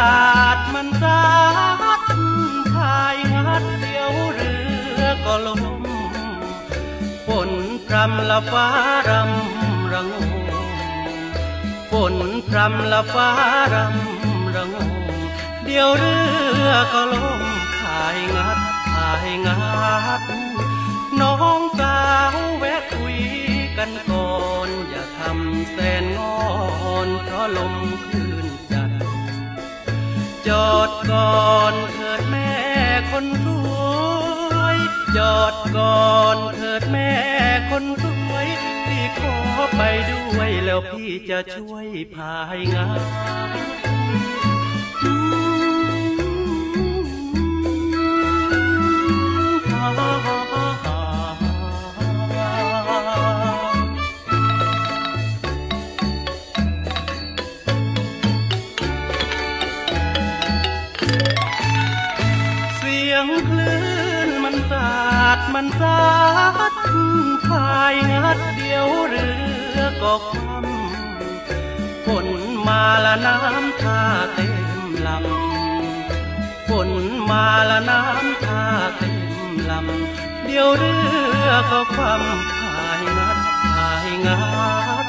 าดมันสาดพายงัดเดียวเรือก็ลมฝนพรำละฟ้ารำระงมฝนพรำละฟ้ารำระงมเดียวเรือก็ลมพายงัดพายงัด น้องสาวแวะคุยกันก่อน อย่าทำแสนงอนเพราะลมคลื่นจัด จอดก่อนเถิดแม่คนสวย จอดก่อนเถิดแม่คนสวย พี่ขอไปด้วยแล้วพี่จะช่วยพายงานเมันสาดพายงัดเดียวเรือก็คว่ำฝนมาละน้ำท่าเต็มลำฝนมาละน้ำท่าเต็มลำเดียวเรือก็คว่ำพายงัดพายงัด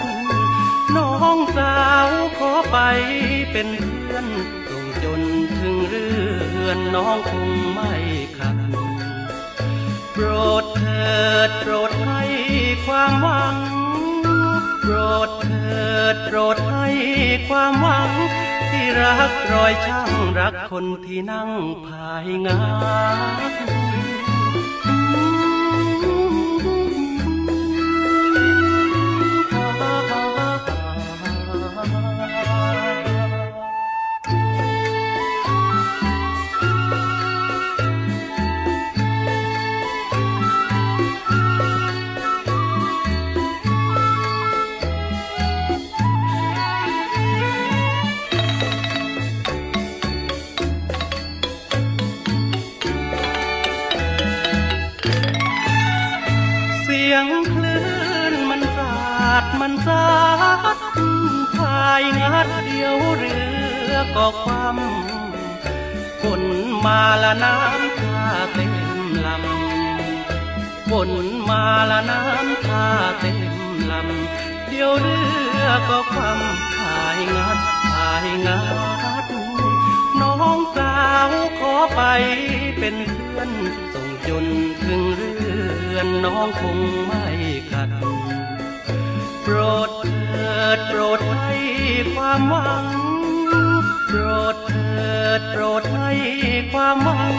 น้องสาวขอไปเป็นเพื่อนส่งจนถึงเรือนน้องคงไม่ขัด โปรดเถิดโปรดให้ความหวัง โปรดเถิดโปรดให้ความหวัง ที่รักรอยช่างรักคนที่นั่งพายงาน ก็ความฝนมาละน้ำท่าเต็มลำฝนมาละน้ำท่าเต็มลำเดียวเรือก็ความพายงัดพายงัดน้องสาวขอไปเป็นเพื่อนส่งจนถึงเรือนน้องคงไม่ขัดโปรดเถิดโปรดให้ความหวัง โปรดเถิดโปรดให้ความหวัง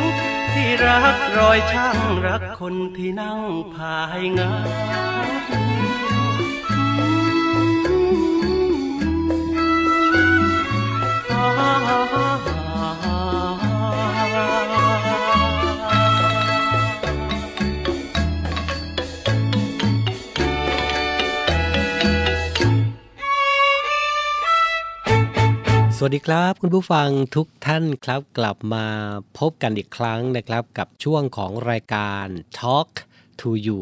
ที่รักรอยช่างรักคนที่นั่งพายงาน วัสดีครับ คุณผู้ฟังทุกท่านครับกลับมาพบกันอีกครั้งนะครับกับช่วงของรายการ Talk to You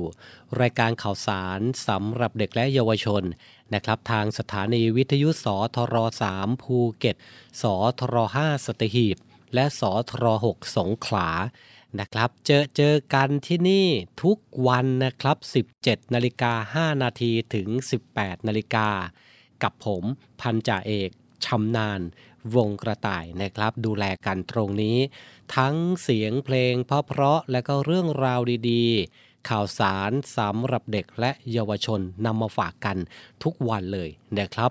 รายการข่าวสารสำหรับเด็กและเยาวชนนะครับทางสถานีวิทยุสทร3ภูเก็ตสทร5สตหีบ และสทร6สงขลานะครับ เจอเจอกันที่นี่ทุกวันนะครับ 17นาฬิกา5นาทีถึง 18นาฬิกากับผมพันจ่าเอก ชำนาญ วงกระต่ายนะครับ ดูแลกันตรงนี้ ทั้งเสียงเพลงเพราะๆและก็เรื่องราวดีๆ ข่าวสารสำหรับเด็กและเยาวชนนำมาฝากกันทุกวันเลยนะครับ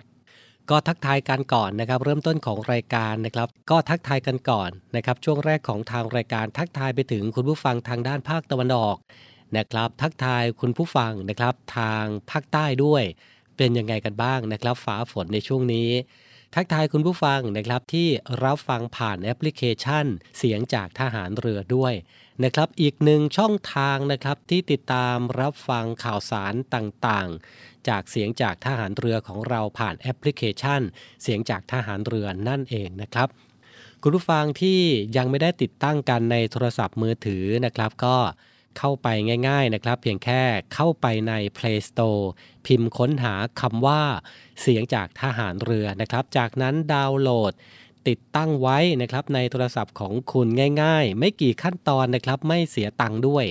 ก็ทักทายกันก่อนนะครับเริ่มต้นของรายการนะครับ ก็ทักทายกันก่อนนะครับ ช่วงแรกของทางรายการทักทายไปถึงคุณผู้ฟังทางด้านภาคตะวันออกนะครับ ทักทายคุณผู้ฟังนะครับทางภาคใต้ด้วย เป็นยังไงกันบ้างนะครับ ฟ้าฝนในช่วงนี้ ทักทายคุณผู้ฟังนะครับที่รับฟังผ่านแอปพลิเคชัน เสียงจากทหารเรือด้วยนะครับอีกหนึ่งช่องทางนะครับที่ติดตามรับฟังข่าวสารต่างๆ จากเสียงจากทหารเรือของเราผ่านแอปพลิเคชัน เสียงจากทหารเรือนั่นเองนะครับคุณผู้ฟังที่ยังไม่ได้ติดตั้งกันในโทรศัพท์มือถือนะครับ ก็ เข้าไปง่าย ๆนะครับ เพียงแค่เข้าไปใน Play Store พิมพ์ค้นหาคำว่า เสียงจากทหารเรือนะครับ จากนั้นดาวน์โหลดติดตั้งไว้นะครับในโทรศัพท์ของคุณง่าย ๆ ไม่กี่ขั้นตอนนะครับไม่เสียตังค์ด้วย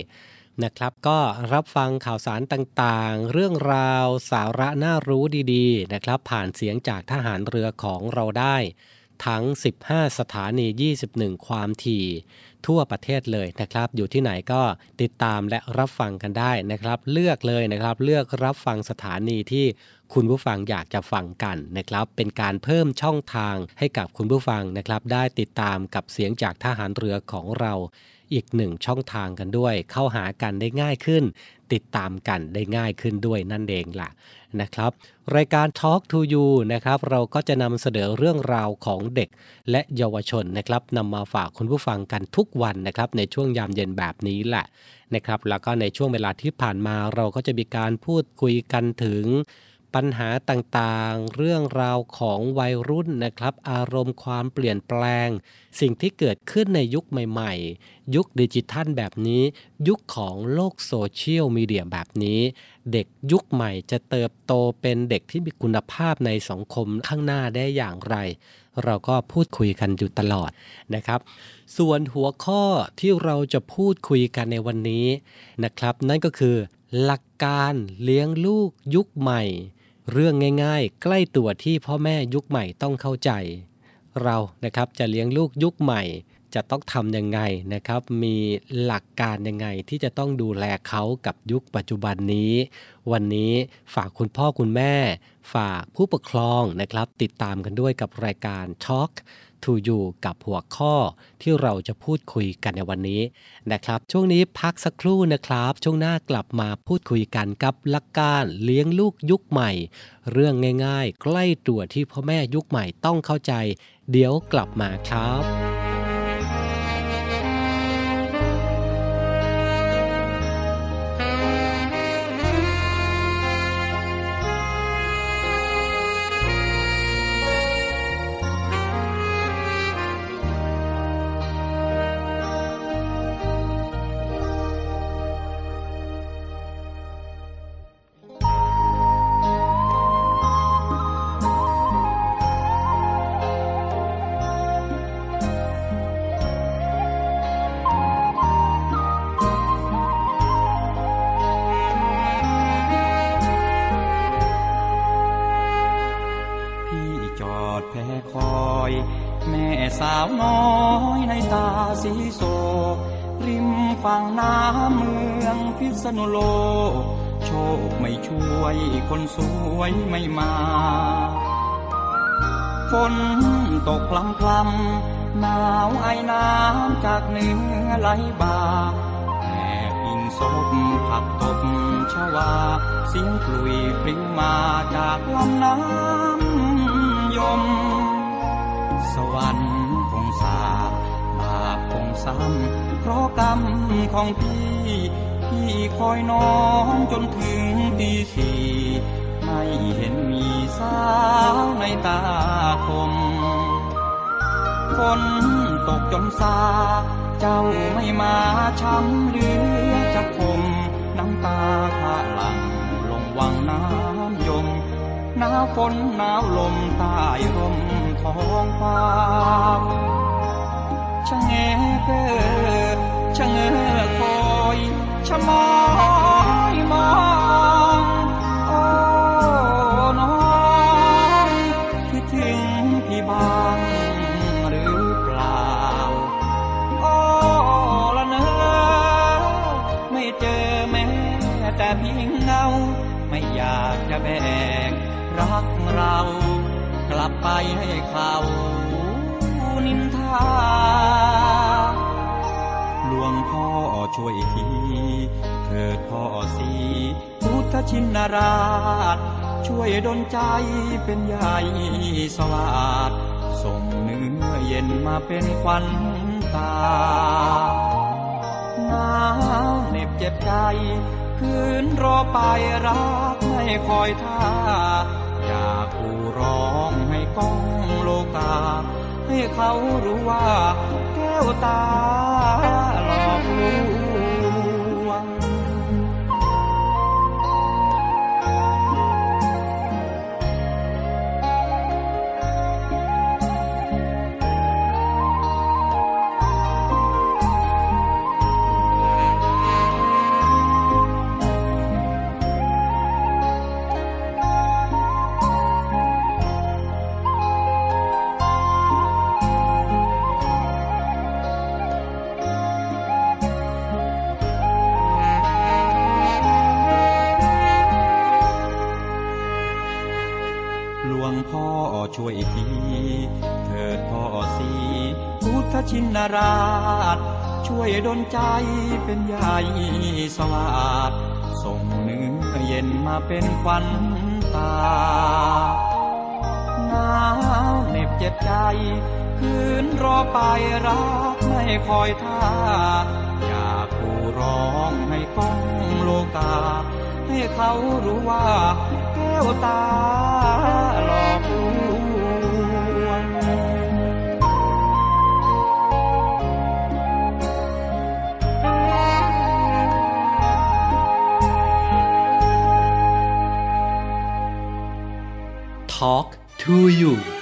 นะครับก็รับฟังข่าวสารต่างๆ เรื่องราวสาระน่ารู้ดีๆนะครับผ่านเสียงจากทหารเรือของเราได้ ทั้ง 15 สถานี 21 ความถี่ ทั่วประเทศเลยนะครับ อยู่ที่ไหนก็ติดตามและรับฟังกันได้นะครับ เลือกเลยนะครับ เลือกรับฟังสถานีที่คุณผู้ฟังอยากจะฟังกันนะครับ เป็นการเพิ่มช่องทางให้กับคุณผู้ฟังนะครับ ได้ติดตามกับเสียงจากทหารเรือของเรา อีกหนึ่งช่องทางกันด้วย เข้าหากันได้ง่ายขึ้น ติดตามกันได้ง่ายขึ้นด้วยนั่นเองล่ะนะครับ รายการ Talk to You นะครับเราก็จะนำเสนอเรื่องราวของเด็กและเยาวชนนะครับนำมาฝากคุณผู้ฟังกันทุกวันนะครับในช่วงยามเย็นแบบนี้แหละนะครับแล้วก็ในช่วงเวลาที่ผ่านมาเราก็จะมีการพูดคุยกันถึง ปัญหาต่างๆ เรื่องราวของวัยรุ่นนะครับ อารมณ์ความเปลี่ยนแปลง สิ่งที่เกิดขึ้นในยุคใหม่ ๆ ยุคดิจิทัลแบบนี้ ยุคของโลกโซเชียลมีเดียแบบนี้ เด็กยุคใหม่จะเติบโตเป็นเด็กที่มีคุณภาพในสังคมข้างหน้าได้อย่างไร เราก็พูดคุยกันอยู่ตลอดนะครับ ส่วนหัวข้อที่เราจะพูดคุยกันในวันนี้นะครับ นั่นก็คือหลักการเลี้ยงลูกยุคใหม่ เรื่องง่ายๆ ใกล้ตัวที่พ่อแม่ยุคใหม่ต้องเข้าใจ เรานะครับจะเลี้ยงลูกยุคใหม่ จะต้องทำยังไงนะครับ มีหลักการยังไงที่จะต้องดูแลเขากับยุคปัจจุบันนี้ วันนี้ฝากคุณพ่อคุณแม่ ฝากผู้ปกครองนะครับ ติดตามกันด้วยกับรายการ Talk to You กับหัวข้อที่เราจะพูดคุยกันในวันนี้นะครับ ช่วงนี้พักสักครู่นะครับ ช่วงหน้ากลับมาพูดคุยกันกับหลักการเลี้ยงลูกยุคใหม่ เรื่องง่าย ๆ ใกล้ตัวที่พ่อแม่ยุคใหม่ต้องเข้าใจ เดี๋ยวกลับมาครับ พลำพลำหนาวไอน้ำจากเหนือไหลบ่าแอบอิงศพผักตบชวา เสียงกลุยพริ้งมาจากลำน้ำยม สวรรค์คงสาบาปคงซ้ำเพราะกรรมของพี่ พี่คอยน้องจนถึงตีสี่ไม่เห็นมีสาวในตาคม ฝนตกจนซา เจ้าไม่มาช้ำเหลือจะคมน้ำตาพาหลังลงวังน้ำยมหนาวฝนหนาวลมใต้ร่มท้องฟ้าชะเงเกอชะเงอคอยชะมอย งรักเรา กลับไปให้เขานินทาหลวงพ่อช่วยทีเถิดพ่อสีพุทธชินราช ช่วยดลใจเป็นใหญ่สวัสดส่งเนื้อเย็นมาเป็นควันตาหนาวเหน็บเจ็บใจ คืนรอไปรักไม่คอยท่า อยากผู้ร้องให้ก้องโลกา ให้เขารู้ว่าแก้วตา ราช ช่วยดนใจเป็นยายสวาดส่งเนื้อเย็นมาเป็นควันตาหนาวเหน็บเจ็บใจ คืนรอไปรักไม่คอยท่า อยากผู้ร้องให้ก้องโลกา ให้เขารู้ว่าแก้วตาหลอก talk to you.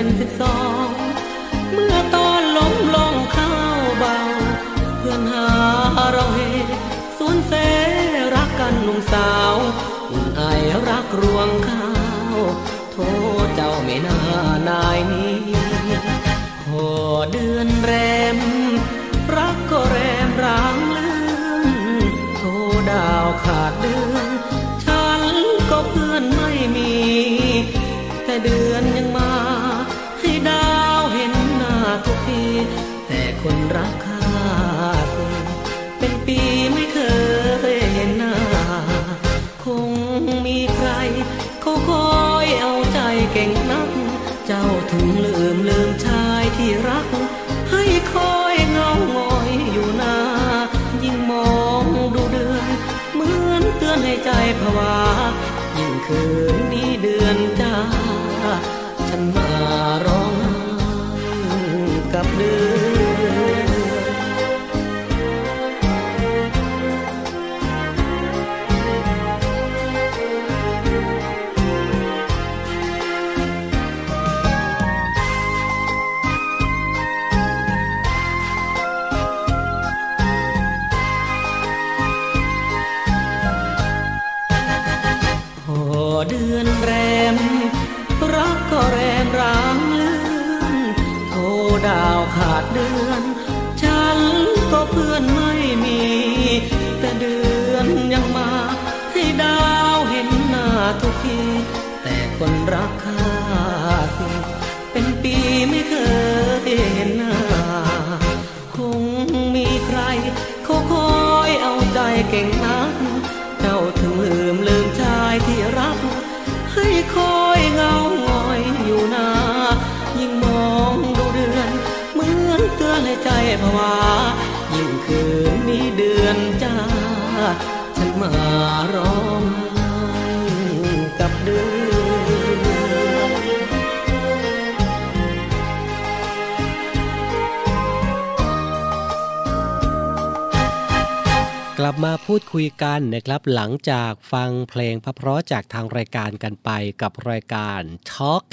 อนเพ็ญสิบสอง เมื่อตอนล้มลงเข้าเบา เพื่อนหาเราเหสวนเสรักกันหนุ่มสาวอุ่นไอรักรวงข้าว โทษเจ้าไม่น่านายนี้ ทุกที แต่คนรักข้าเป็นปีไม่เคยเห็นหน้า คงมีใครเขาคอยเอาใจเก่งนัก เจ้าถึงลืมลืมชายที่รัก ให้คอยเงาหงอยอยู่นายิ่งมองดูเดือน เหมือนเตือนให้ใจผวา ยิ่งคืนนี้เดือนจ้า ฉันมารอ กลับมาพูดคุยกันนะครับหลังจากฟังเพลงพะเพราะจากทางรายการกันไปกับรายการ Talk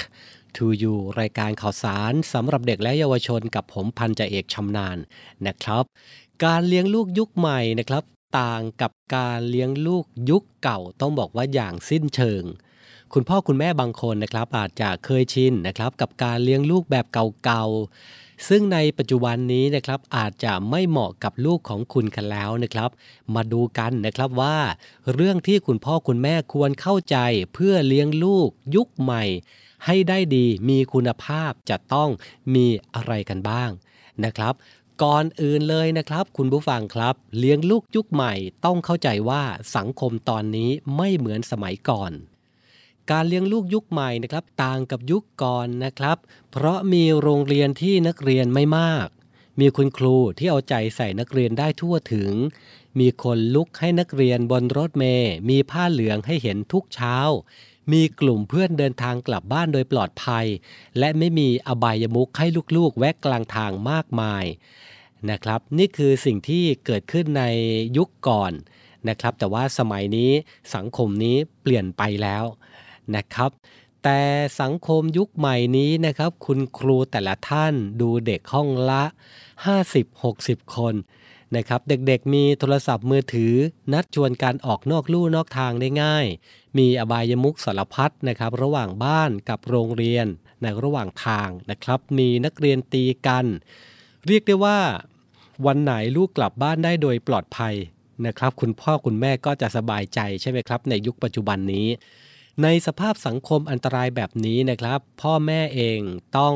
to You รายการข่าวสารสำหรับเด็กและเยาวชนกับผมพันจ่าเอกชำนาญนะครับ การเลี้ยงลูกยุคใหม่นะครับ ต่างกับการเลี้ยงลูกยุคเก่าต้องบอกว่าอย่างสิ้นเชิง คุณพ่อคุณแม่บางคนนะครับอาจจะเคยชินนะครับ กับการเลี้ยงลูกแบบเก่าๆ ซึ่งในปัจจุบันนี้นะครับอาจจะไม่เหมาะกับลูกของคุณกันแล้วนะครับ มาดูกันนะครับว่า เรื่องที่คุณพ่อคุณแม่ควรเข้าใจเพื่อเลี้ยงลูกยุคใหม่ ให้ได้ดีมีคุณภาพจะต้องมีอะไรกันบ้างนะครับก่อนอื่นเลยนะครับ คุณผู้ฟังครับ เลี้ยงลูกยุคใหม่ต้องเข้าใจว่าสังคมตอนนี้ไม่เหมือนสมัยก่อน การเลี้ยงลูกยุคใหม่นะครับต่างกับยุคก่อนนะครับ เพราะมีโรงเรียนที่นักเรียนไม่มาก มีคุณครูที่เอาใจใส่นักเรียนได้ทั่วถึง มีคนลุกให้นักเรียนบนรถเมล์มีผ้าเหลืองให้เห็นทุกเช้า มีกลุ่มเพื่อนเดินทางกลับบ้านโดยปลอดภัย และไม่มีอบายมุขให้ลูกๆ แวะกลางทางมากมายนะครับนี่คือสิ่งที่เกิดขึ้นในยุคก่อนนะครับแต่ว่าสมัยนี้สังคมนี้เปลี่ยนไปแล้ว นะครับแต่สังคมยุคใหม่นี้นะครับ คุณครูแต่ละท่านดูเด็กห้องละ 50-60 คนนะครับเด็กๆมีโทรศัพท์มือถือ นัดชวนการออกนอกลู่นอกทางได้ง่าย มีอบายมุขสารพัดนะครับ ระหว่างบ้านกับโรงเรียนในระหว่างทางนะครับ มีนักเรียนตีกัน เรียกได้ว่า วันไหนลูกกลับบ้านได้โดยปลอดภัยนะครับ คุณพ่อคุณแม่ก็จะสบายใจใช่ไหมครับ ในยุคปัจจุบันนี้ ในสภาพสังคมอันตรายแบบนี้นะครับ พ่อแม่เองต้อง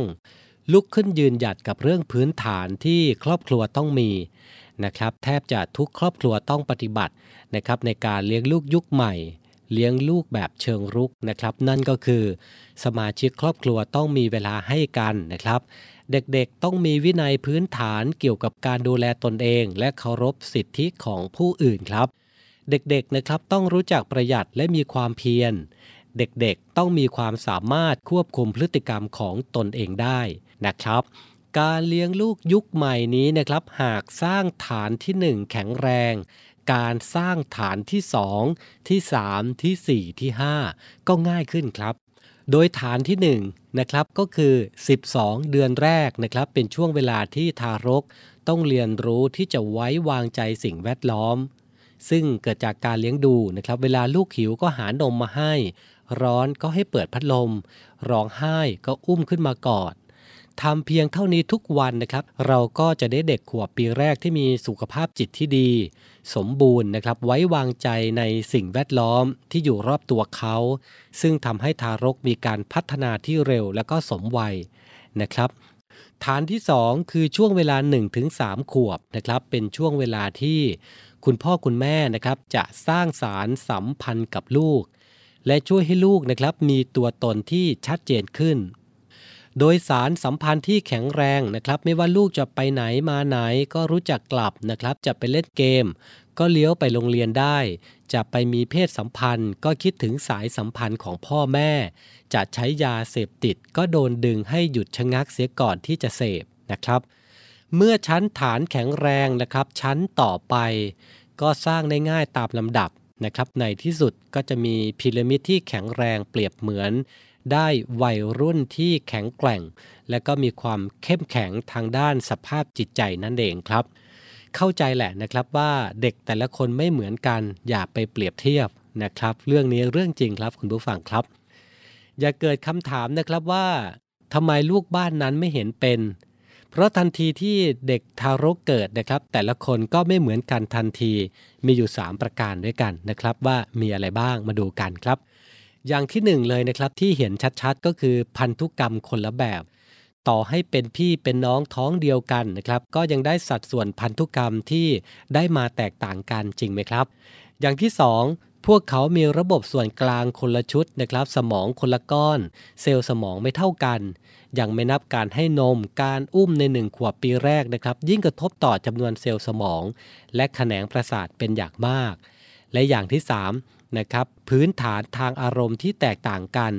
ลุกขึ้นยืนหยัดกับเรื่องพื้นฐานที่ครอบครัวต้องมีนะครับแทบจะทุกครอบครัวต้องปฏิบัตินะครับในการเลี้ยงลูกยุคใหม่ เลี้ยงลูกแบบเชิงรุกนะครับ นั่นก็คือ สมาชิกครอบครัวต้องมีเวลาให้กันนะครับ เด็กๆต้องมีวินัยพื้นฐานเกี่ยวกับการดูแลตนเอง และเคารพสิทธิของผู้อื่นครับ เด็กๆนะครับต้องรู้จักประหยัดและมีความเพียร เด็กๆต้องมีความสามารถควบคุมพฤติกรรมของตนเองได้นะครับ การเลี้ยงลูกยุคใหม่นี้นะครับ หากสร้างฐานที่ 1 แข็งแรง การสร้างฐานที่ 2 ที่ 3 ที่ 4 ที่ 5 ก็ง่ายขึ้นครับโดยฐานที่1นะครับก็คือ 12 เดือนแรกนะครับเป็นช่วงเวลาที่ทารก ต้องเรียนรู้ที่จะไว้วางใจสิ่งแวดล้อม ซึ่งเกิดจากการเลี้ยงดูนะครับ เวลาลูกหิวก็หานมมาให้ ร้อนก็ให้เปิดพัดลม ร้องไห้ก็อุ้มขึ้นมากอดทำเพียงเท่านี้ทุกวันนะครับ เราก็จะได้เด็กขวบปีแรกที่มีสุขภาพจิตที่ดี สมบูรณ์นะครับ ไว้วางใจในสิ่งแวดล้อมที่อยู่รอบตัวเขา ซึ่งทำให้ทารกมีการพัฒนาที่เร็วและก็สมวัยนะครับ ฐานที่ 2 คือช่วงเวลา 1-3 ขวบนะครับ เป็นช่วงเวลาที่ คุณพ่อคุณแม่นะครับจะสร้างสารสัมพันธ์กับลูก และช่วยให้ลูกนะครับมีตัวตนที่ชัดเจนขึ้น โดยสารสัมพันธ์ที่แข็งแรงนะครับ ไม่ว่าลูกจะไปไหนมาไหนก็รู้จักกลับนะครับ จะไปเล่นเกม ก็เลี้ยวไปโรงเรียนได้ จะไปมีเพศสัมพันธ์ ก็คิดถึงสายสัมพันธ์ของพ่อแม่ จะใช้ยาเสพติด ก็โดนดึงให้หยุดชะงักเสียก่อนที่จะเสพนะครับ เมื่อชั้นฐานแข็งแรงนะครับ ชั้นต่อไป ก็สร้างได้ง่ายตามลำดับนะครับ ในที่สุดก็จะมีพีระมิดที่แข็งแรงเปรียบเหมือน ได้วัยรุ่นที่แข็งแกร่ง และก็มีความเข้มแข็งทางด้านสภาพจิตใจนั่นเองครับ เข้าใจแหละนะครับว่าเด็กแต่ละคนไม่เหมือนกัน อย่าไปเปรียบเทียบนะครับ เรื่องนี้เรื่องจริงครับคุณผู้ฟังครับ อย่าเกิดคำถามนะครับว่าทำไมลูกบ้านนั้นไม่เห็นเป็น เพราะทันทีที่เด็กทารกเกิดนะครับ แต่ละคนก็ไม่เหมือนกันทันทีมีอยู่ 3 ประการด้วยกันนะครับ ว่ามีอะไรบ้างมาดูกันครับ อย่างที่หนึ่งเลยนะครับที่เห็นชัดๆ ก็คือพันธุกรรมคนละแบบ ต่อให้เป็นพี่เป็นน้องท้องเดียวกันนะครับ ก็ยังได้สัดส่วนพันธุกรรมที่ได้มาแตกต่างกันจริงไหมครับ อย่างที่สองพวกเขามีระบบส่วนกลางคนละชุดนะครับ สมองคนละก้อน เซลล์สมองไม่เท่ากัน ยังไม่นับการให้นม การอุ้มในหนึ่งขวบปีแรกนะครับ ยิ่งกระทบต่อจำนวนเซลล์สมอง และแขนงประสาทเป็นอย่างมาก และอย่างที่3นะครับพื้นฐานทางอารมณ์ที่แตกต่างกัน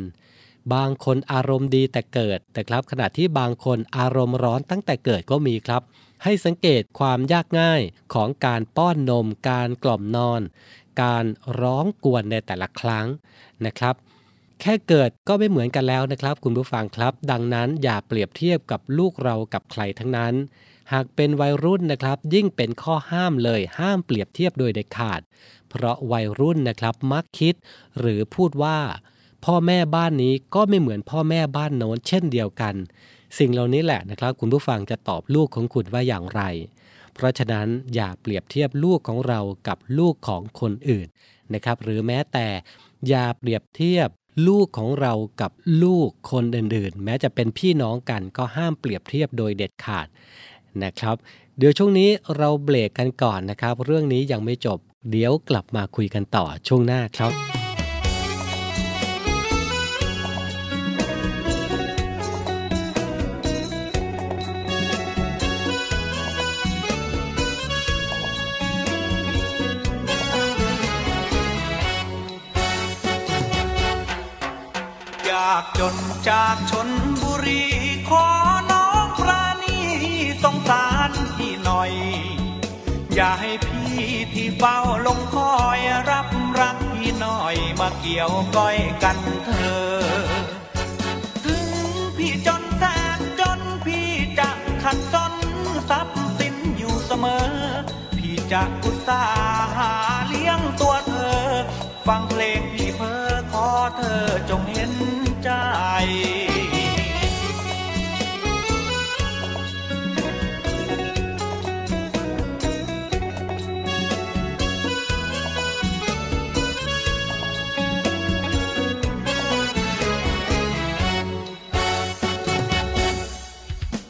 บางคนอารมณ์ดีแต่เกิดนะครับ ขณะที่บางคนอารมณ์ร้อนตั้งแต่เกิดก็มีครับ ให้สังเกตความยากง่ายของการป้อนนม การกล่อมนอน การร้องกวนในแต่ละครั้งนะครับ แค่เกิดก็ไม่เหมือนกันแล้วนะครับ คุณผู้ฟังครับ ดังนั้นอย่าเปรียบเทียบกับลูกเรากับใครทั้งนั้น หากเป็นวัยรุ่นนะครับ ยิ่งเป็นข้อห้ามเลยห้ามเปรียบเทียบโดยเด็ดขาด เพราะวัยรุ่นนะครับมักคิด หรือพูดว่า พ่อแม่บ้านนี้ก็ไม่เหมือนพ่อแม่บ้านโน้นเช่นเดียวกัน สิ่งเหล่านี้แหละนะครับ คุณผู้ฟังจะตอบลูกของคุณว่าอย่างไร เพราะฉะนั้นอย่าเปรียบเทียบลูกของเรากับลูกของคนอื่นนะครับ หรือแม้แต่อย่าเปรียบเทียบ ลูกของเรากับลูกคนอื่นๆ แม้จะเป็นพี่น้องกันก็ห้ามเปรียบเทียบโดยเด็ดขาดนะครับ เดี๋ยวช่วงนี้เราเบรกกันก่อนนะครับ เรื่องนี้ยังไม่จบ เดี๋ยวกลับมาคุยกันต่อช่วงหน้าครับากจนจากชนบุรีขอน้องปราณีสงสารพี่หน่อย อย่าให้พี่ที่เฝ้าลงคอยรับรักพี่หน่อยมาเกี่ยวก้อยกันเธอ ถึงพี่จนแสนจนพี่จะขัดสนทรัพย์สินอยู่เสมอ พี่จะอุตส่าห์หาเลี้ยงตัวเธอ ฟังเพลงพี่เพ้อขอเธอจงเห็น จ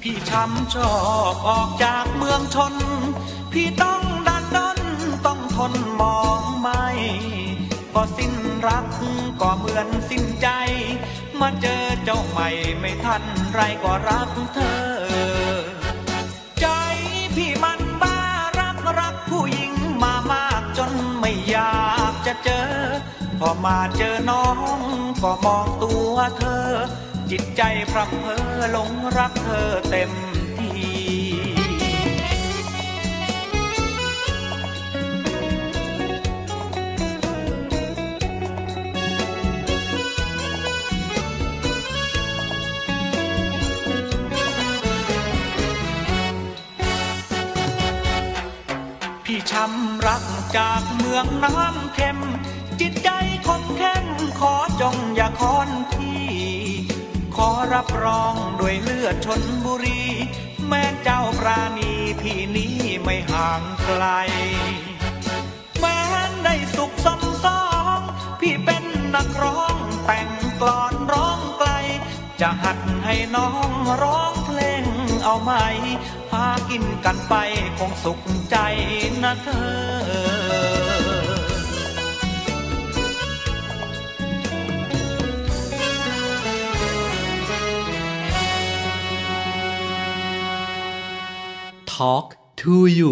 พี่ช้ำชอบออกจากเมืองชน พี่ต้องดันด้นต้องทนมองไม่ ก็สิ้นรักก็เหมือนสิ้นใจ มาเจอเจ้าใหม่ไม่ทันไรก็รักเธอ ใจพี่มันบ้ารักรักผู้หญิงมามากจนไม่อยากจะเจอ พอมาเจอน้องก็มองตัวเธอ จิตใจพรำเพ้อหลงรักเธอเต็ม ช้ำรักจากเมืองน้ำเค็ม จิตใจคมเข้มขอจงอย่าคอนพี่ ขอรับรองด้วยเลือดชนบุรี แม่เจ้าปราณีพี่นี้ไม่ห่างไกล แม้ได้สุขสมสอง พี่เป็นนักร้องแต่งกลอนร้องไกล จะหัดให้น้องร้องเพลงเอาไหม กินกันไปคงสุขใจนะเธอทอล์ก to you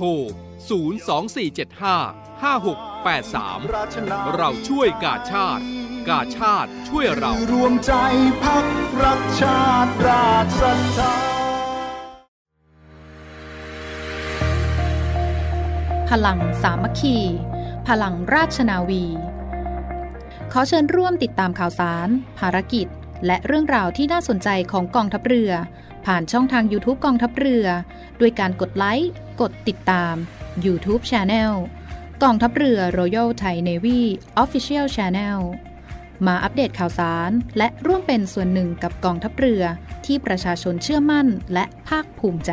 ทร 02475 5683 เราช่วยกาชาติ กาชาติช่วยเรา รวมใจพักรักชาติราชศรัทธาพลังสามัคคี พลังราชนาวี ขอเชิญร่วมติดตามข่าวสาร ภารกิจ และเรื่องราวที่น่าสนใจของกองทัพเรือ ผ่านช่องทาง YouTube กองทัพเรือ ด้วยการกดไลค์ กดติดตาม YouTube Channel กองทัพเรือ Royal Thai Navy Official Channel มาอัปเดตข่าวสาร และร่วมเป็นส่วนหนึ่งกับกองทัพเรือที่ประชาชนเชื่อมั่นและภาคภูมิใจ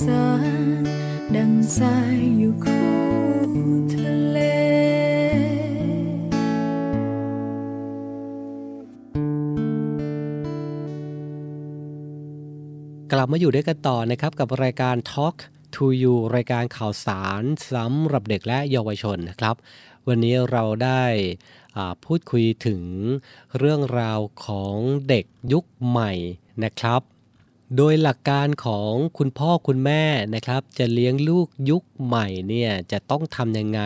สานดังสายอยู่คู่ทะเลกลับมาอยู่ด้วยกันต่อนะครับกับรายการ Talk to You รายการข่าวสารสำหรับเด็กและเยาวชนนะครับ วันนี้เราได้พูดคุยถึงเรื่องราวของเด็กยุคใหม่นะครับ โดยหลักการของคุณพ่อคุณแม่นะครับ จะเลี้ยงลูกยุคใหม่เนี่ยจะต้องทำยังไง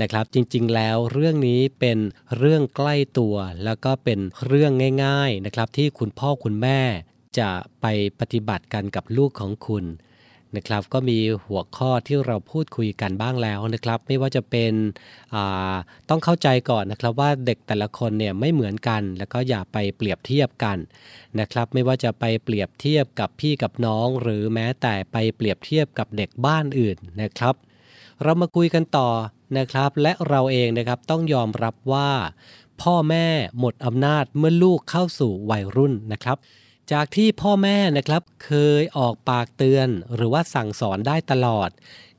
นะครับ จริงๆแล้วเรื่องนี้เป็นเรื่องใกล้ตัว แล้วก็เป็นเรื่องง่าย ๆนะครับ ที่คุณพ่อคุณแม่จะไปปฏิบัติกันกับลูกของคุณ นะครับก็มีหัวข้อที่เราพูดคุยกันบ้างแล้วนะครับ ไม่ว่าจะเป็นอ่าต้องเข้าใจก่อนนะครับว่าเด็กแต่ละคนเนี่ยไม่เหมือนกัน แล้วก็อย่าไปเปรียบเทียบกันนะครับ ไม่ว่าจะไปเปรียบเทียบกับพี่กับน้อง หรือแม้แต่ไปเปรียบเทียบกับเด็กบ้านอื่นนะครับ เรามาคุยกันต่อนะครับ และเราเองนะครับต้องยอมรับว่า พ่อแม่หมดอำนาจเมื่อลูกเข้าสู่วัยรุ่นนะครับ จากที่พ่อแม่นะครับเคยออกปากเตือน หรือว่าสั่งสอนได้ตลอด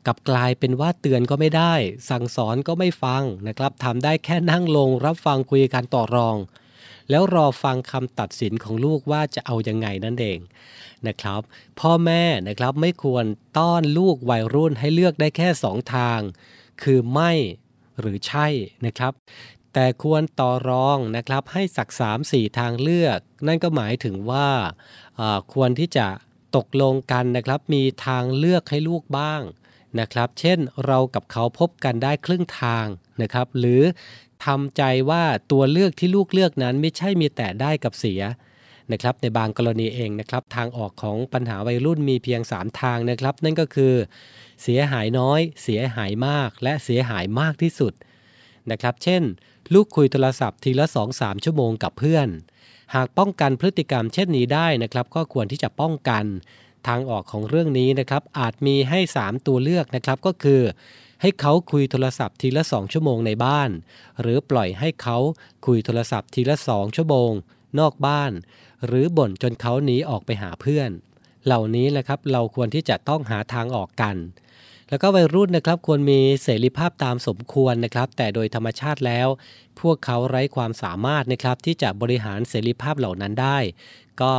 กับกลายเป็นว่าเตือนก็ไม่ได้ สั่งสอนก็ไม่ฟังนะครับทำได้แค่นั่งลงรับฟังคุยกันต่อรอง แล้วรอฟังคำตัดสินของลูกว่าจะเอายังไงนั่นเองนะครับ พ่อแม่นะครับไม่ควรต้อนลูกวัยรุ่นให้เลือกได้แค่สองทาง คือไม่หรือใช่นะครับ แต่ควรต่อรองนะครับให้สักสามสี่ทางเลือก นั่นก็หมายถึงว่าอ่าควรที่จะตกลงกันนะครับ มีทางเลือกให้ลูกบ้างนะครับ เช่นเรากับเขาพบกันได้ครึ่งทางนะครับ หรือทำใจว่าตัวเลือกที่ลูกเลือกนั้นไม่ใช่มีแต่ได้กับเสียนะครับในบางกรณีเองนะครับทางออกของปัญหาวัยรุ่นมีเพียง 3 ทางนะครับ นั่นก็คือ เสียหายน้อย เสียหายมากและเสียหายมากที่สุดนะครับ เช่น ลูกคุยโทรศัพท์ทีละ2-3ชั่วโมงกับเพื่อน หากป้องกันพฤติกรรมเช่นนี้ได้นะครับก็ควรที่จะป้องกัน ทางออกของเรื่องนี้นะครับอาจมีให้ 3 ตัวเลือกนะครับก็คือ ให้เขาคุยโทรศัพท์ทีละ2ชั่วโมงในบ้าน หรือปล่อยให้เขาคุยโทรศัพท์ทีละ2ชั่วโมง นอกบ้าน หรือบ่นจนเขาหนีออกไปหาเพื่อน เหล่านี้แหละครับเราควรที่จะต้องหาทางออกกัน แล้วก็วัยรุ่นนะครับควรมีเสรีภาพตามสมควรนะครับ แต่โดยธรรมชาติแล้ว พวกเขาไร้ความสามารถนะครับที่จะบริหารเสรีภาพเหล่านั้นได้ ก็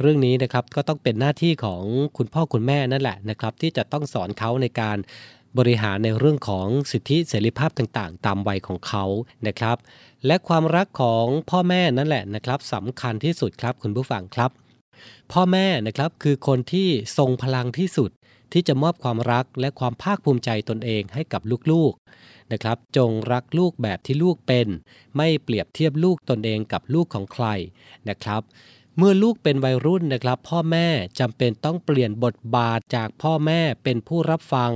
เรื่องนี้นะครับก็ต้องเป็นหน้าที่ของคุณพ่อคุณแม่นั่นแหละนะครับ ที่จะต้องสอนเขาในการบริหารในเรื่องของสิทธิเสรีภาพต่างๆ ตามวัยของเขานะครับ และความรักของพ่อแม่นั่นแหละนะครับสำคัญที่สุดครับคุณผู้ฟังครับ พ่อแม่นะครับคือคนที่ทรงพลังที่สุด ที่จะมอบความรักและความภาคภูมิใจตนเองให้กับลูกๆนะครับ จงรักลูกแบบที่ลูกเป็น ไม่เปรียบเทียบลูกตนเองกับลูกของใครนะครับเมื่อลูกเป็นวัยรุ่นนะครับ พ่อแม่จำเป็นต้องเปลี่ยนบทบาทจากพ่อแม่เป็นผู้รับฟัง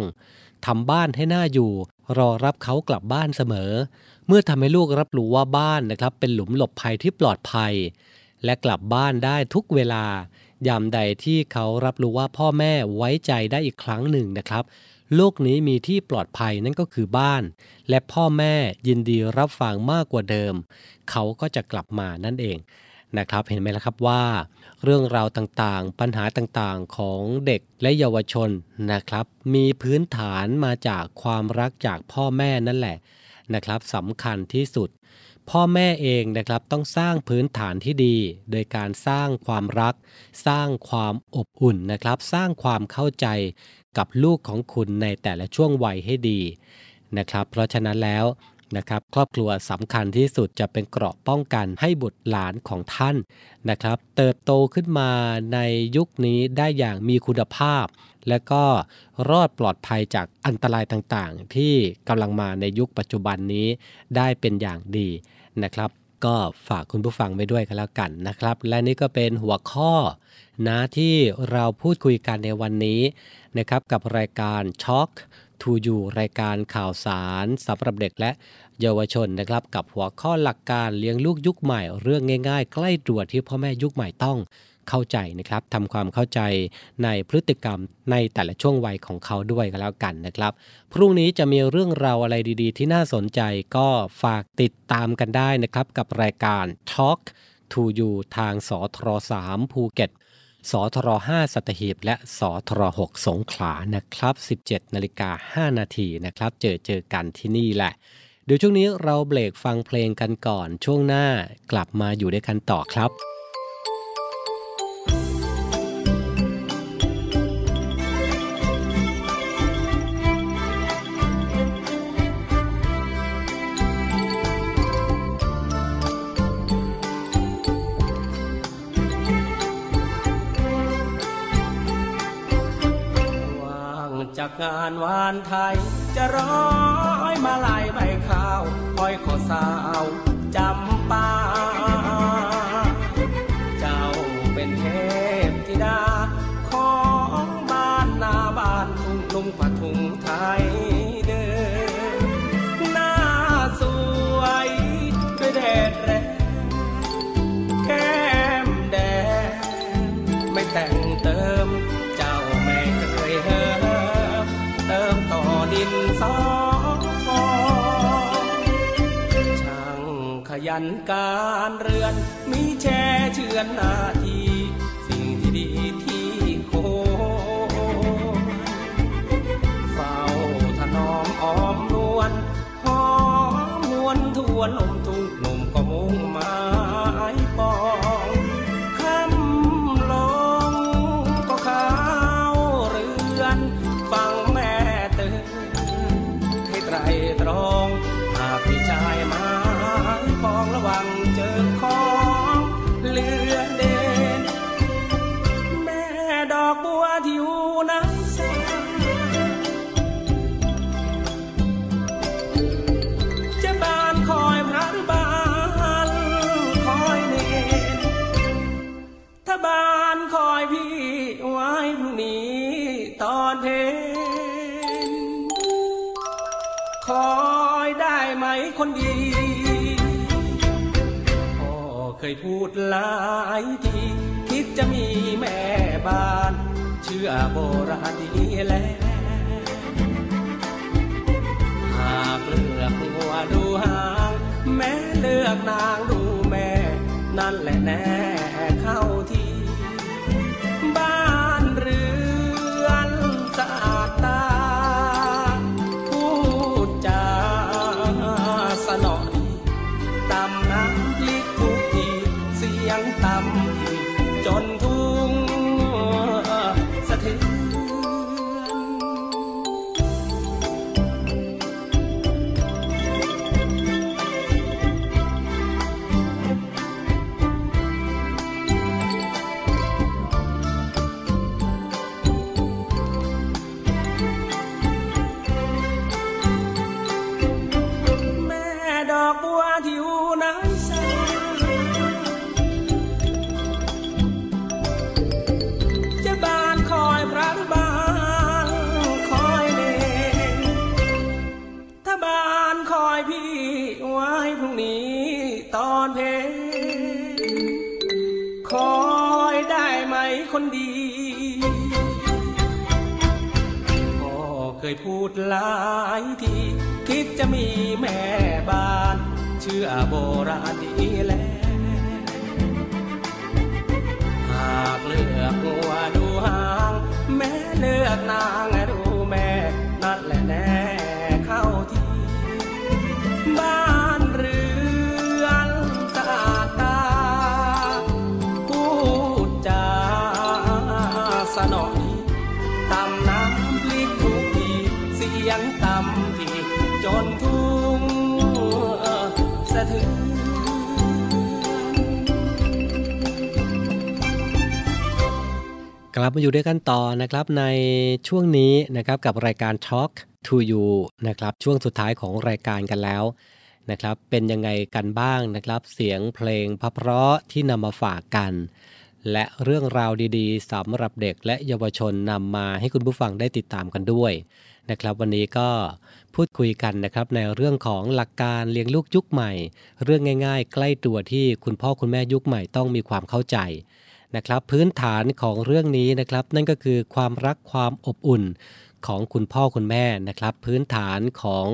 ทำบ้านให้หน่าอยู่ รอรับเขากลับบ้านเสมอ เมื่อทำให้ลูกรับรู้ว่าบ้านนะครับ เป็นหลุมหลบภัยที่ปลอดภัย และกลับบ้านได้ทุกเวลา ยามใดที่เขารับรู้ว่าพ่อแม่ไว้ใจได้อีกครั้งหนึ่งนะครับ โลกนี้มีที่ปลอดภัยนั่นก็คือบ้าน และพ่อแม่ยินดีรับฟังมากกว่าเดิม เขาก็จะกลับมานั่นเองนะครับเห็นไหมล่ะครับว่า เรื่องราวต่างๆ ปัญหาต่างๆของเด็กและเยาวชนนะครับ มีพื้นฐานมาจากความรักจากพ่อแม่นั่นแหละนะครับสำคัญที่สุด พ่อแม่เองนะครับต้องสร้างพื้นฐานที่ดี โดยการสร้างความรัก สร้างความอบอุ่นนะครับ สร้างความเข้าใจกับลูกของคุณในแต่ละช่วงวัยให้ดีนะครับ เพราะฉะนั้นแล้วนะครับครอบครัวสำคัญที่สุดจะเป็นเกราะป้องกันให้บุตรหลานของท่านนะครับ เติบโตขึ้นมาในยุคนี้ได้อย่างมีคุณภาพ และก็รอดปลอดภัยจากอันตรายต่างๆ ที่กำลังมาในยุคปัจจุบันนี้ได้เป็นอย่างดี นะครับ ก็ฝากคุณผู้ฟังไปด้วยกันแล้วกันนะครับ และนี่ก็เป็นหัวข้อนะที่เราพูดคุยกันในวันนี้นะครับกับรายการช็อคทูยูรายการข่าวสารสำหรับเด็กและเยาวชนนะครับ กับหัวข้อหลักการเลี้ยงลูกยุคใหม่ เรื่องง่ายๆ ใกล้ตัวที่พ่อแม่ยุคใหม่ต้อง เข้าใจนะครับทำความเข้าใจในพฤติกรรมในแต่ละช่วงวัยของเขาด้วยกันแล้วกันนะครับ พรุ่งนี้จะมีเรื่องราวอะไรดีๆ ที่น่าสนใจก็ฝากติดตามกันได้นะครับ กับรายการ Talk to You ทางสทร3ภูเก็ตสทร5สัตหีบ และสทร6สงขลานะครับ 17นาฬิกา5นาทีนะครับ เจอเจอกันที่นี่แหละ เดี๋ยวช่วงนี้เราเบรกฟังเพลงกันก่อนช่วงหน้ากลับมาอยู่ด้วยกันต่อครับ จากงานวานไทย จะร้อยมาลายใบข้าวคอยขอสาว นการเรือนมีแช่เชือนนาทีสิ่งที่ดีที่โคเฝ้าถนอมอ้อมนวลหอมมวนทวนอม ยพูดหลายทีคิดจะมีแม่บ้าน เชื่อโบราณดีแล้วหากเลือกหัวดูหาง แม่เลือกนางดูแม่ นั่นแหละแน่เข้า อยู่ด้วยกันต่อนะครับในช่วงนี้นะครับกับรายการ Talk to You นะครับช่วงสุดท้ายของรายการกันแล้วนะครับเป็นยังไงกันบ้างนะครับเสียงเพลงเพราะที่นำมาฝากกัน และเรื่องราวดีๆสำหรับเด็กและเยาวชนนำมาให้คุณผู้ฟังได้ติดตามกันด้วยนะครับวันนี้ก็พูดคุยกันนะครับในเรื่องของหลักการเลี้ยงลูกยุคใหม่ เรื่องง่าย ๆ ใกล้ตัวที่คุณพ่อคุณแม่ยุคใหม่ต้องมีความเข้าใจ นะครับพื้นฐานของเรื่องนี้นะครับ นั่นก็คือความรักความอบอุ่นของคุณพ่อคุณแม่นะครับ พื้นฐานของ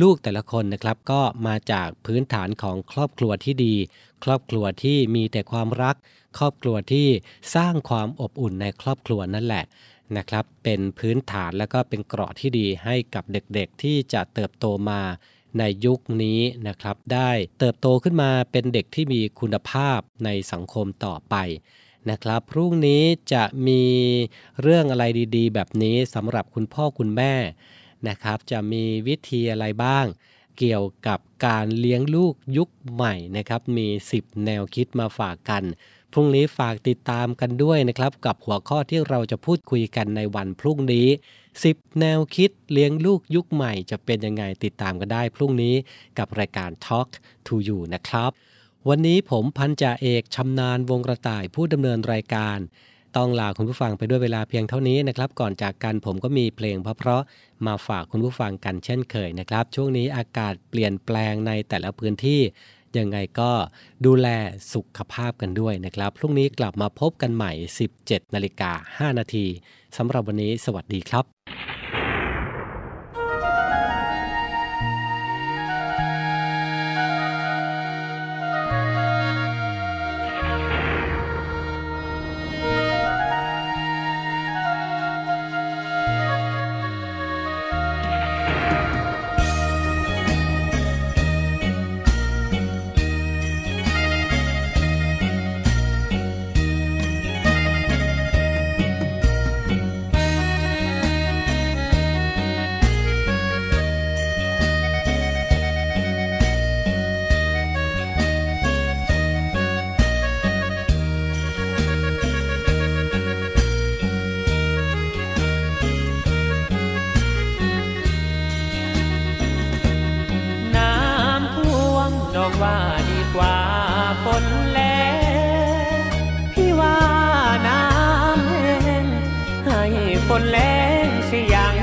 ลูกแต่ละคนนะครับ ก็มาจากพื้นฐานของครอบครัวที่ดี ครอบครัวที่มีแต่ความรัก ครอบครัวที่สร้างความอบอุ่นในครอบครัวนั่นแหละนะครับ เป็นพื้นฐานแล้วก็เป็นเกราะที่ดีให้กับเด็กๆ ที่จะเติบโตมาในยุคนี้นะครับ ได้เติบโตขึ้นมาเป็นเด็กที่มีคุณภาพในสังคมต่อไป นะครับ พรุ่งนี้จะมีเรื่องอะไรดีๆ แบบนี้สำหรับคุณพ่อคุณแม่นะครับ จะมีวิธีอะไรบ้าง เกี่ยวกับการเลี้ยงลูกยุคใหม่นะครับ มี 10 แนวคิดมาฝากกัน พรุ่งนี้ฝากติดตามกันด้วยนะครับ กับหัวข้อที่เราจะพูดคุยกันในวันพรุ่งนี้ 10 แนวคิดเลี้ยงลูกยุคใหม่ จะเป็นยังไงติดตามกันได้ พรุ่งนี้กับรายการ Talk to You นะครับ วันนี้ผมพันจ่าเอกชำนาญวงกระต่ายผู้ดำเนินรายการ ต้องลาคุณผู้ฟังไปด้วยเวลาเพียงเท่านี้นะครับ ก่อนจากกันผมก็มีเพลงเพราะๆมาฝากคุณผู้ฟังกันเช่นเคยนะครับ ช่วงนี้อากาศเปลี่ยนแปลงในแต่ละพื้นที่ยังไงก็ดูแลสุขภาพกันด้วยนะครับ พรุ่งนี้กลับมาพบกันใหม่ 17 นาฬิกา 5 นาทีสำหรับวันนี้สวัสดีครับ ว่าดีกว่าฝนแล้งพี่ว่าน้ำแห้งให้ฝนแล้งสิยัง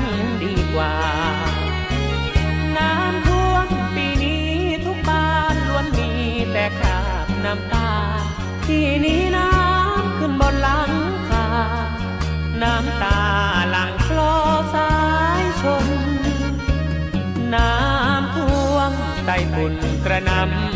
ดีกว่า น้ำท่วมปีนี้ทุกบ้านล้วนมีแต่คราบน้ำตา ที่นี้น้ำขึ้นบนหลังคา น้ำตาหลังคลอสายชนน้ำท่วมใต้ฝุ่นกระนำ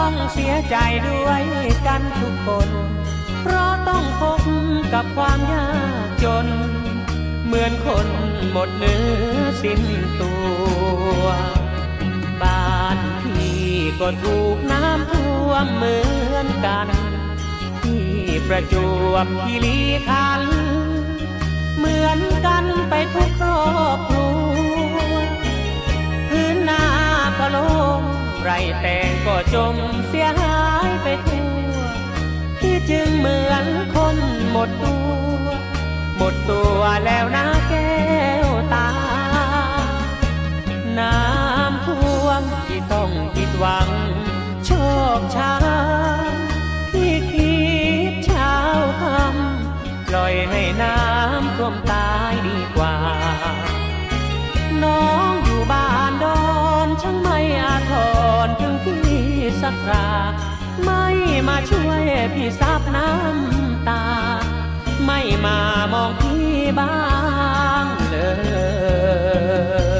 ต้องเสียใจด้วยกันทุกคน เพราะต้องพบกับความยากจน เหมือนคนหมดเนื้อสิ้นตัว บ้านพี่ก็ถูกน้ำท่วมเหมือนกัน ที่ประจวบคีรีขัน เหมือนกันไปทุกครอบครัวพื้นหน้าก็โลง ไรแต่งก็จมเสียหายไปทั่วที่จึงเหมือนคนหมดตัว หมดตัวแล้วนะแก้วตา น้ำท่วมที่ต้องผิดหวัง โชคช้ำที่คิดเช้าคำปล่อยให้น้ำท่วมตายดีกว่า น้องอยู่บ้านดอ ช่างไม่อาทรถึงพี่สักรา ไม่มาช่วยพี่ซับน้ำตา ไม่มามองพี่บ้างเลย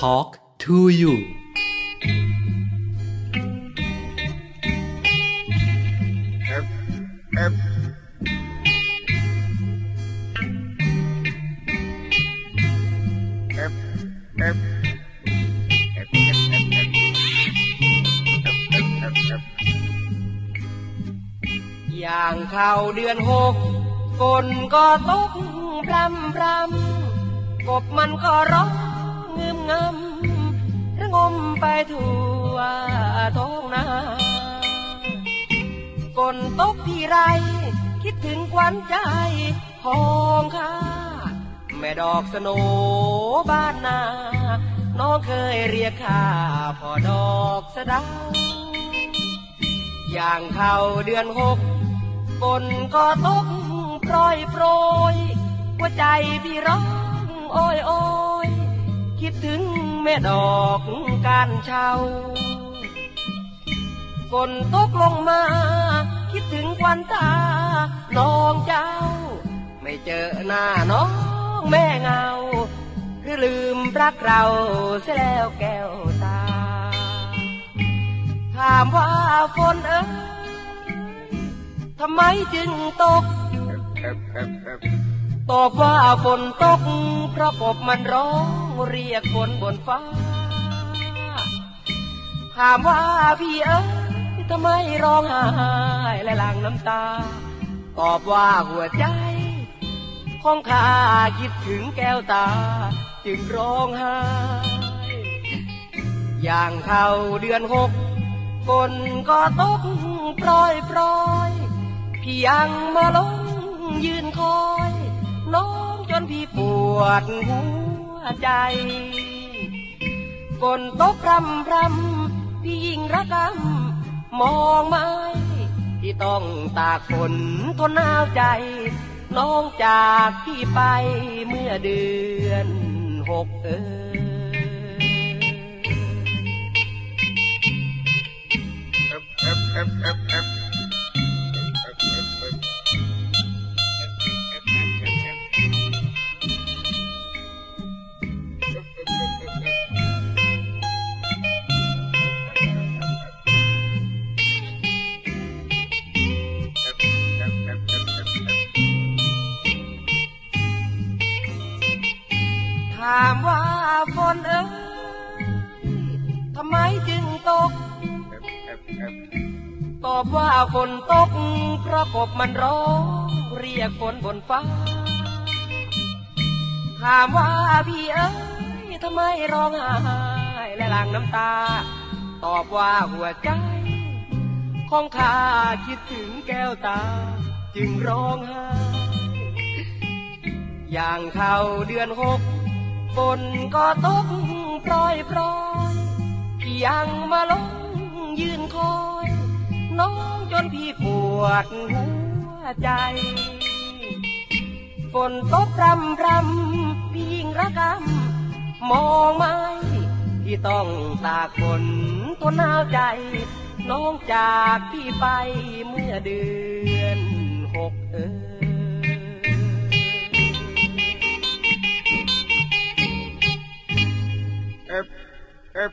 Talk to you อย่างเข้าเดือนหกฝนก็ตกพรำพรำกบมันก็ร้อง งึมงำระงมไปทั่วท้องนาฝนตกที่ไร คิดถึงควันใจของข้าแม่ดอกสโนบ้านนา น้องเคยเรียกข้าพ่อดอกสะดาอย่างเข้าเดือนหกฝนก็ตกโปรยโปรยหัวใจพี่ร้องโอ้ยโอ้ย คิดถึงแม่ดอกการเช่าฝนตกลงมา คิดถึงควันตา น้องเจ้า ไม่เจอหน้าน้องแม่เงาหรือลืมรักเราเสียแล้วแก้วตา ถามว่าฝนเอ้ยทำไมจึงตก ตอบว่าฝนตกเพราะกบมันร้องเรียกฝนบนฟ้า ถามว่าพี่เอ้ยทำไมร้องไห้และหลั่งน้ำตา ตอบว่าหัวใจของข้าคิดถึงแก้วตา จึงร้องไห้ อย่างเข้าเดือนหกฝนก็ตกปล่อยปล่อยพี่ยังมาลงยืนคอย น้องจนพี่ปวดหัวใจฝนตกพรำพรำพี่ยิ่งระกำมองไม้ที่ต้องตากฝนทนหนาวใจ น้องจากพี่ไปเมื่อเดือนหกเออถ ฝนตกเพราะกบมันร้องเรียกฝนบนฟ้า ถามว่าพี่เอ้ยทำไมร้องไห้และหลั่งน้ำตา ตอบว่าหัวใจของข้าคิดถึงแก้วตา จึงร้องไห้ อย่างเข้าเดือนหกฝนก็ตกปล่อยปล่อยยังมาลงยืนคอย น้อง จนพี่ปวดหัวใจ ฝนตกรำรำพี่ยิ่งระกำมองไม่ที่ต้องตากฝนตัวหนาวใจ น้องจากพี่ไปเมื่อเดือนหกเออเอฟเอฟ